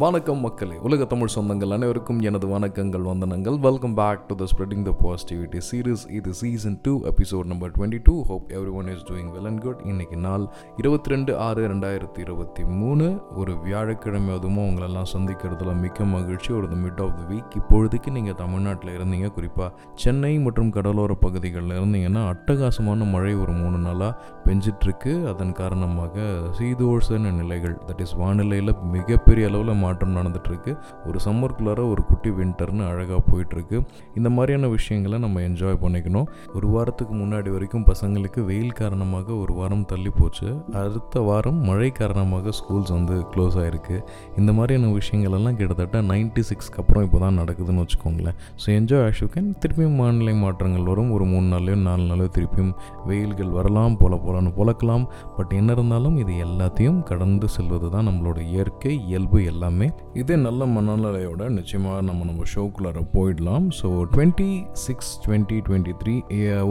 வணக்கம் மக்களே. உலக தமிழ் சொந்தங்கள் அனைவருக்கும் எனது வணக்கங்கள் வந்தனங்கள். Welcome back to the spreading the positivity series இது season two episode number twenty two hope everyone is doing well and good இன்னைக்கு நாள் இருபத்தி ரெண்டு ஆறு ரெண்டாயிரத்தி இருபத்தி மூணு. ஒரு வியாழக்கிழமை அதுவும் உங்களெல்லாம் சந்திக்கிறதுல மிக்க மகிழ்ச்சி. ஒரு மிட் ஆஃப் த வீக் இப்பொழுதுக்கு நீங்கள் தமிழ்நாட்டில் இருந்தீங்க. குறிப்பாக சென்னை மற்றும் கடலோர பகுதிகளில் இருந்தீங்கன்னா அட்டகாசமான மழை ஒரு மூணு நாளாக பெஞ்சிட்ருக்கு. அதன் காரணமாக சீதோஷன நிலைகள் தட் இஸ் வானிலையில் மிகப்பெரிய அளவில் மாற்றம் நடந்துகிட்ருக்கு ஒரு சம்மருக்குள்ளார ஒரு குட்டி வின்டர்னு அழகாக போயிட்டுருக்கு. இந்த மாதிரியான விஷயங்களை நம்ம என்ஜாய் பண்ணிக்கணும். ஒரு வாரத்துக்கு முன்னாடி வரைக்கும் பசங்களுக்கு வெயில் காரணமாக ஒரு வாரம் தள்ளி போச்சு. அடுத்த வாரம் மழை காரணமாக ஸ்கூல்ஸ் வந்து க்ளோஸ் ஆகிருக்கு இந்த மாதிரியான விஷயங்கள் எல்லாம் கிட்டத்தட்ட நைன்டி சிக்ஸ்க்கு அப்புறம் இப்போ தான் நடக்குதுன்னு வச்சுக்கோங்களேன். ஸோ என்ஜாய் ஆஷுக்கன் திருப்பியும் வானிலை மாற்றங்கள் வரும். ஒரு மூணு நாளையோ நாலு நாளோ திருப்பியும் வெயில்கள் வரலாம் போல போலன்னு பொழக்கலாம் பட் என்ன இருந்தாலும் இது எல்லாத்தையும் கடந்து செல்வது தான் நம்மளோட இயற்கை இயல்பு எல்லாமே. இதே நல்ல மனநிலையோட நிச்சயமாக நம்ம நம்ம ஷோக்குள்ளார போயிடலாம். So twenty six twenty twenty three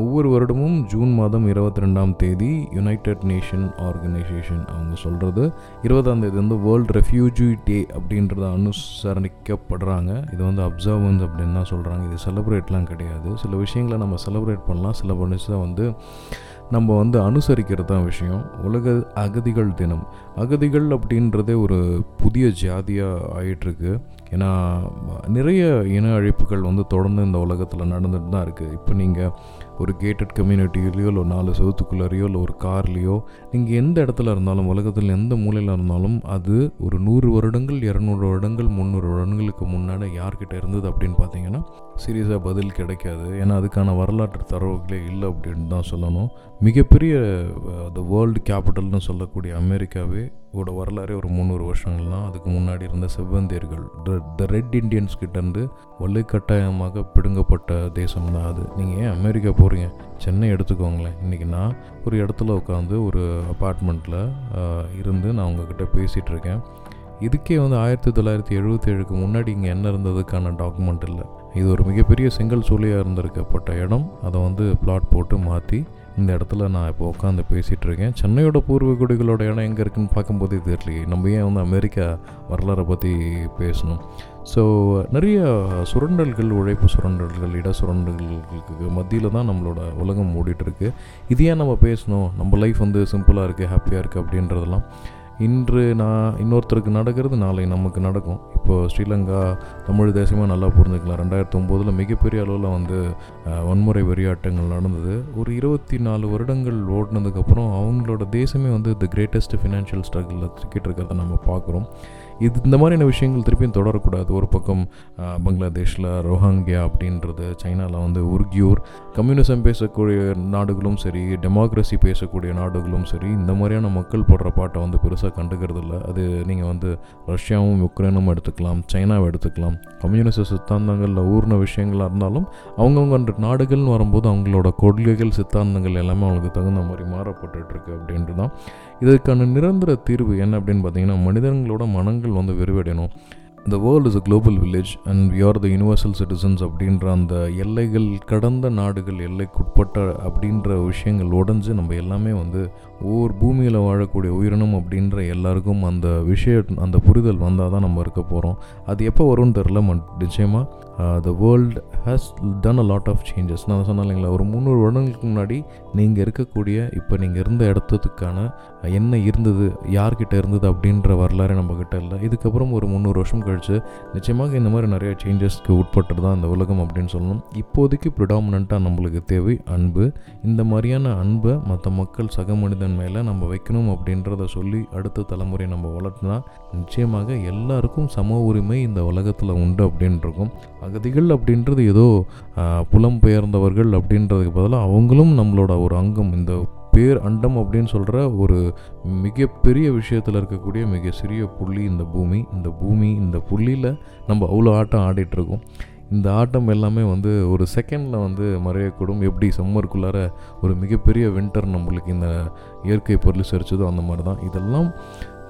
ஒவ்வொரு வருடமும் ஜூன் மாதம் இருபத்தி ரெண்டாம் தேதி யுனைடெட் நேஷன் ஆர்கனைசேஷன் அவங்க சொல்கிறது இருபதாம் தேதி வந்து வேர்ல்டு ரெஃப்யூஜி டே அப்படின்றத அனுசரணிக்கப்படுறாங்க. இது வந்து அப்சர்வன்ஸ் அப்படின்னு தான் சொல்கிறாங்க இது செலிப்ரேட்லாம் கிடையாது. சில விஷயங்களை நம்ம செலிப்ரேட் பண்ணலாம். சில விஷயம் வந்து நம்ம வந்து அனுசரிக்கிறது தான் விஷயம். உலக அகதிகள் தினம். அகதிகள் அப்படின்றதே ஒரு புதிய ஜாதியாக ஆயிட்டுருக்கு. ஏன்னா நிறைய இன அழிப்புகள் வந்து தொடர்ந்து இந்த உலகத்தில் நடந்துட்டு தான் இருக்குது இப்போ நீங்கள் ஒரு கேட்டட் கம்யூனிட்டியிலையோ இல்லை நாலு செவத்துக்குள்ளாரையோ இல்லை ஒரு கார்லேயோ நீங்கள் எந்த இடத்துல இருந்தாலும் உலகத்தில் எந்த மூலையில் இருந்தாலும் அது ஒரு நூறு வருடங்கள் இரநூறு வருடங்கள் முந்நூறு வருடங்களுக்கு முன்னாடி யார்கிட்ட இருந்தது அப்படின்னு பார்த்தீங்கன்னா சீரியஸாக பதில் கிடைக்காது. ஏன்னா அதுக்கான வரலாற்று தரவுகளே இல்லை அப்படின்னு தான் சொல்லணும். மிகப்பெரிய த வேர்ல்டு கேபிட்டல்னு சொல்லக்கூடிய அமெரிக்காவே ஓட வரலாறே ஒரு முந்நூறு வருஷங்கள் தான். அதுக்கு முன்னாடி இருந்த செவ்வந்தியர்கள் த ரெட் இண்டியன்ஸ் கிட்டேருந்து வலுக்கட்டாயமாக பிடுங்கப்பட்ட தேசம் தான் அது. நீங்கள் ஏன் அமெரிக்கா போகிறீங்க சென்னை எடுத்துக்கோங்களேன். இன்றைக்கி நான் ஒரு இடத்துல உட்காந்து ஒரு அப்பார்ட்மெண்ட்டில் இருந்து நான் உங்ககிட்ட பேசிகிட்டு இருக்கேன். இதுக்கே வந்து ஆயிரத்தி தொள்ளாயிரத்தி எழுபத்தேழுக்கு முன்னாடி இங்கே என்ன இருந்ததுக்கான டாக்குமெண்ட் இல்லை. இது ஒரு மிகப்பெரிய செங்கல் சூழலியாக இருந்திருக்கப்பட்ட இடம். அதை வந்து பிளாட் போட்டு மாற்றி இந்த இடத்துல நான் இப்போ உட்காந்து பேசிகிட்ருக்கேன். சென்னையோட பூர்வீகுடிகளோட இடம் எங்கே இருக்குன்னு பார்க்கும்போது தெரியலையே. நம்ம ஏன் வந்து அமெரிக்கா வரலாறை பற்றி பேசணும்? ஸோ நிறைய சுரண்டல்கள் உழைப்பு சுரண்டல்கள் இட சுரண்டல்களுக்கு மத்தியில் தான் நம்மளோட உலகம் ஓடிட்டுருக்கு இது ஏன் நம்ம பேசணும்? நம்ம லைஃப் வந்து சிம்பிளாக இருக்குது ஹாப்பியாக இருக்குது அப்படின்றதெல்லாம். இன்று நான் இன்னொருத்தருக்கு நடக்கிறது நாளை நமக்கு நடக்கும். இப்போது ஸ்ரீலங்கா தமிழ் தேசமாக நல்லா புரிஞ்சுக்கலாம். ரெண்டாயிரத்தி ஒம்போதில் மிகப்பெரிய அளவில் வந்து வன்முறை வெறியாட்டங்கள் நடந்தது. ஒரு இருபத்தி நாலு வருடங்கள் ஓடினதுக்கப்புறம் அவங்களோட தேசமே வந்து தி கிரேட்டஸ்ட் ஃபினான்ஷியல் ஸ்ட்ரகிளில் சிக்கிட்டு இருக்கிறத நம்ம பார்க்குறோம். இது இந்த மாதிரியான விஷயங்கள் திருப்பியும் தொடரக்கூடாது. ஒரு பக்கம் பங்களாதேஷில் ரோஹாங்கியா அப்படின்றது சைனாவில் வந்து உருகியூர் கம்யூனிசம் பேசக்கூடிய நாடுகளும் சரி டெமோக்ரஸி பேசக்கூடிய நாடுகளும் சரி இந்த மாதிரியான மக்கள் போடுற பாட்டை வந்து பெருசாக கண்டுக்கிறது இல்லை அது நீங்கள் வந்து ரஷ்யாவும் உக்ரைனும் எடுத்துக்கலாம் சைனாவை எடுத்துக்கலாம். கம்யூனிச சித்தாந்தங்களில் ஊர்ன விஷயங்களாக இருந்தாலும் அவங்கவுங்க நாடுகள்னு வரும்போது அவங்களோட கொள்கைகள் சித்தாந்தங்கள் எல்லாமே அவங்களுக்கு தகுந்த மாதிரி மாறப்பட்டுருக்கு அப்படின்றது தான் இதற்கான நிரந்தர தீர்வு என்ன அப்படின்னு பார்த்தீங்கன்னா மனிதர்களோட மனங்கள் வந்து விரிவடையணும். The world is a global village and we are the universal citizens அப்படின்ற அந்த எல்லைகள் கடந்த நாடுகள் எல்லைக்குட்பட்ட அப்படின்ற விஷயங்கள் உடஞ்சு நம்ம எல்லாமே வந்து ஒவ்வொரு பூமியில் வாழக்கூடிய உயிரினம் அப்படின்ற எல்லாருக்கும் அந்த விஷய அந்த புரிதல் வந்தால் தான் நம்ம இருக்க போகிறோம் அது எப்போ வரும்னு தெரில நிச்சயமாக the world has done a lot of changes நான் சொன்னேன் இல்லைங்களா ஒரு முந்நூறு வருடங்களுக்கு முன்னாடி நீங்கள் இருக்கக்கூடிய இப்போ நீங்கள் இருந்த இடத்துக்கான என்ன இருந்தது யார்கிட்ட இருந்தது அப்படின்ற வரலாறு நம்மக்கிட்ட இல்லை. இதுக்கப்புறம் ஒரு முந்நூறு வருஷம் கழிச்சு நிச்சயமாக இந்த மாதிரி நிறைய சேஞ்சஸ்க்கு உட்பட்டு தான் இந்த உலகம் அப்படின்னு சொல்லணும். இப்போதைக்கு ப்ரிடாமினண்ட்டாக நம்மளுக்கு தேவை அன்பு. இந்த மாதிரியான அன்பை மற்ற மக்கள் சக மனிதன் மேலே நம்ம வைக்கணும் அப்படின்றத சொல்லி அடுத்த தலைமுறை நம்ம வளர்த்துனா நிச்சயமாக எல்லாருக்கும் சம உரிமை இந்த உலகத்தில் உண்டு அப்படின்றிருக்கும் அகதிகள் அப்படின்றது ஏதோ புலம்பெயர்ந்தவர்கள் அப்படின்றதுக்கு பதிலாக அவங்களும் நம்மளோட ஒரு அங்கம். இந்த பேர் அண்டம் அப்படின்னு சொல்கிற ஒரு மிகப்பெரிய விஷயத்தில் இருக்கக்கூடிய மிக சிறிய புள்ளி இந்த பூமி. இந்த பூமி இந்த புள்ளியில் நம்ம அவ்வளோ ஆட்டம் ஆடிட்டுருக்கோம். இந்த ஆட்டம் எல்லாமே வந்து ஒரு செகண்டில் வந்து மறையக்கூடும். எப்படி சம்மருக்குள்ளார ஒரு மிகப்பெரிய வின்டர் நம்மளுக்கு இந்த இயற்கை பொருள் சரிச்சதோ அந்த மாதிரி தான் இதெல்லாம்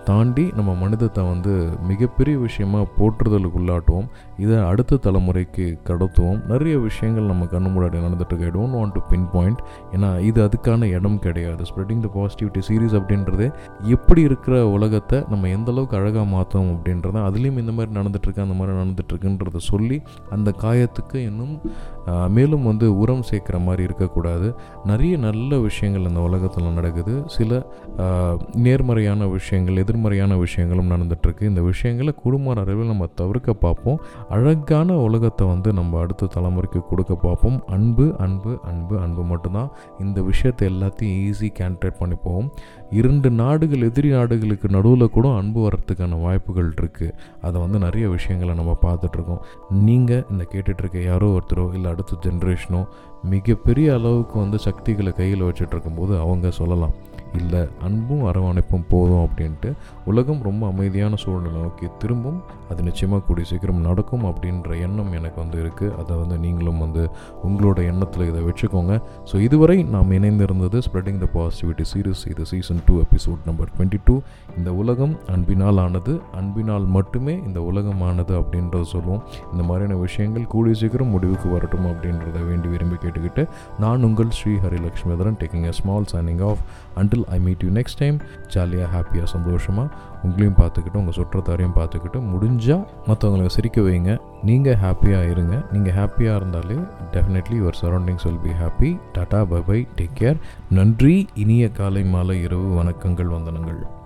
தாண்டி நம்ம மனிதத்தை வந்து மிகப்பெரிய விஷயமா போற்றுதலுக்குள்ளாட்டுவோம். இதை அடுத்த தலைமுறைக்கு கடத்துவோம். நிறைய விஷயங்கள் நம்ம கண்ணு முன்னாடி நடந்துட்டு I don't want to pinpoint ஏன்னா இது அதுக்கான இடம் கிடையாது. ஸ்ப்ரெட்டிங் த பாசிட்டிவிட்டி சீரீஸ் அப்படின்றது எப்படி இருக்கிற உலகத்தை நம்ம எந்த அளவுக்கு அழகாக மாற்றோம் அப்படின்றத அதுலேயும் இந்த மாதிரி நடந்துட்டுருக்கு அந்த மாதிரி நடந்துட்டுருக்குன்றத சொல்லி அந்த காயத்துக்கு இன்னும் மேலும் வந்து உரம் சேர்க்குற மாதிரி இருக்கக்கூடாது. நிறைய நல்ல விஷயங்கள் இந்த உலகத்தில் நடக்குது. சில நேர்மறையான விஷயங்கள் எதிர் நேர்மறையான விஷயங்களும் நடந்துகிட்ருக்கு இந்த விஷயங்களை குடும்ப அளவில் நம்ம தவிர்க்க பார்ப்போம். அழகான உலகத்தை வந்து நம்ம அடுத்த தலைமுறைக்கு கொடுக்க பார்ப்போம். அன்பு அன்பு அன்பு அன்பு மட்டும்தான். இந்த விஷயத்தை எல்லாத்தையும் ஈஸி கேன்ட்ரேட் பண்ணி போவோம். இரண்டு நாடுகள் எதிரி நாடுகளுக்கு நடுவில் கூட அன்பு வர்றதுக்கான வாய்ப்புகள் இருக்குது அதை வந்து நிறைய விஷயங்களை நம்ம பார்த்துட்ருக்கோம் நீங்கள் இந்த கேட்டுட்ருக்க யாரோ ஒருத்தரோ இல்லை அடுத்த ஜென்ரேஷனோ மிகப்பெரிய அளவுக்கு வந்து சக்திகளை கையில் வச்சுட்டு இருக்கும்போது அவங்க சொல்லலாம். இல்லை அன்பும் அரவணைப்பும் போதும் அப்படின்ட்டு உலகம் ரொம்ப அமைதியான சூழ்நிலை. நோக்கி திரும்பும் அது நிச்சயமாக கூடிய சீக்கிரம் நடக்கும் அப்படின்ற எண்ணம் எனக்கு வந்து இருக்குது அதை வந்து நீங்களும் வந்து உங்களோட எண்ணத்தில் இதை வச்சுக்கோங்க. ஸோ இதுவரை நாம் இணைந்திருந்தது ஸ்ப்ரெட்டிங் த பாசிட்டிவிட்டி சீரீஸ் இது season two episode number twenty two இந்த உலகம் அன்பினால் ஆனது அன்பினால் மட்டுமே இந்த உலகமானது அப்படின்றத சொல்லுவோம் இந்த மாதிரியான விஷயங்கள் கூடிய சீக்கிரம் முடிவுக்கு வரட்டும் அப்படின்றத வேண்டி விரும்பி கேட்டுக்கிட்டு நான் உங்கள் Shri Harilakshmidharan taking a small signing off until I meet you next time ஜாலியாக ஹாப்பியாக சந்தோஷமாக உங்களையும் பார்த்துக்கிட்டு உங்கள் சுற்றத்தாரையும் பார்த்துக்கிட்டு முடிஞ்சால் மற்றவங்களை சிரிக்க வைங்க. நீங்கள் ஹாப்பியாக இருங்க. நீங்கள் ஹாப்பியாக இருந்தாலே definitely your surroundings will be happy tata bye bye take care நன்றி இனிய காலை மாலை இரவு வணக்கங்கள் வந்தனங்கள்.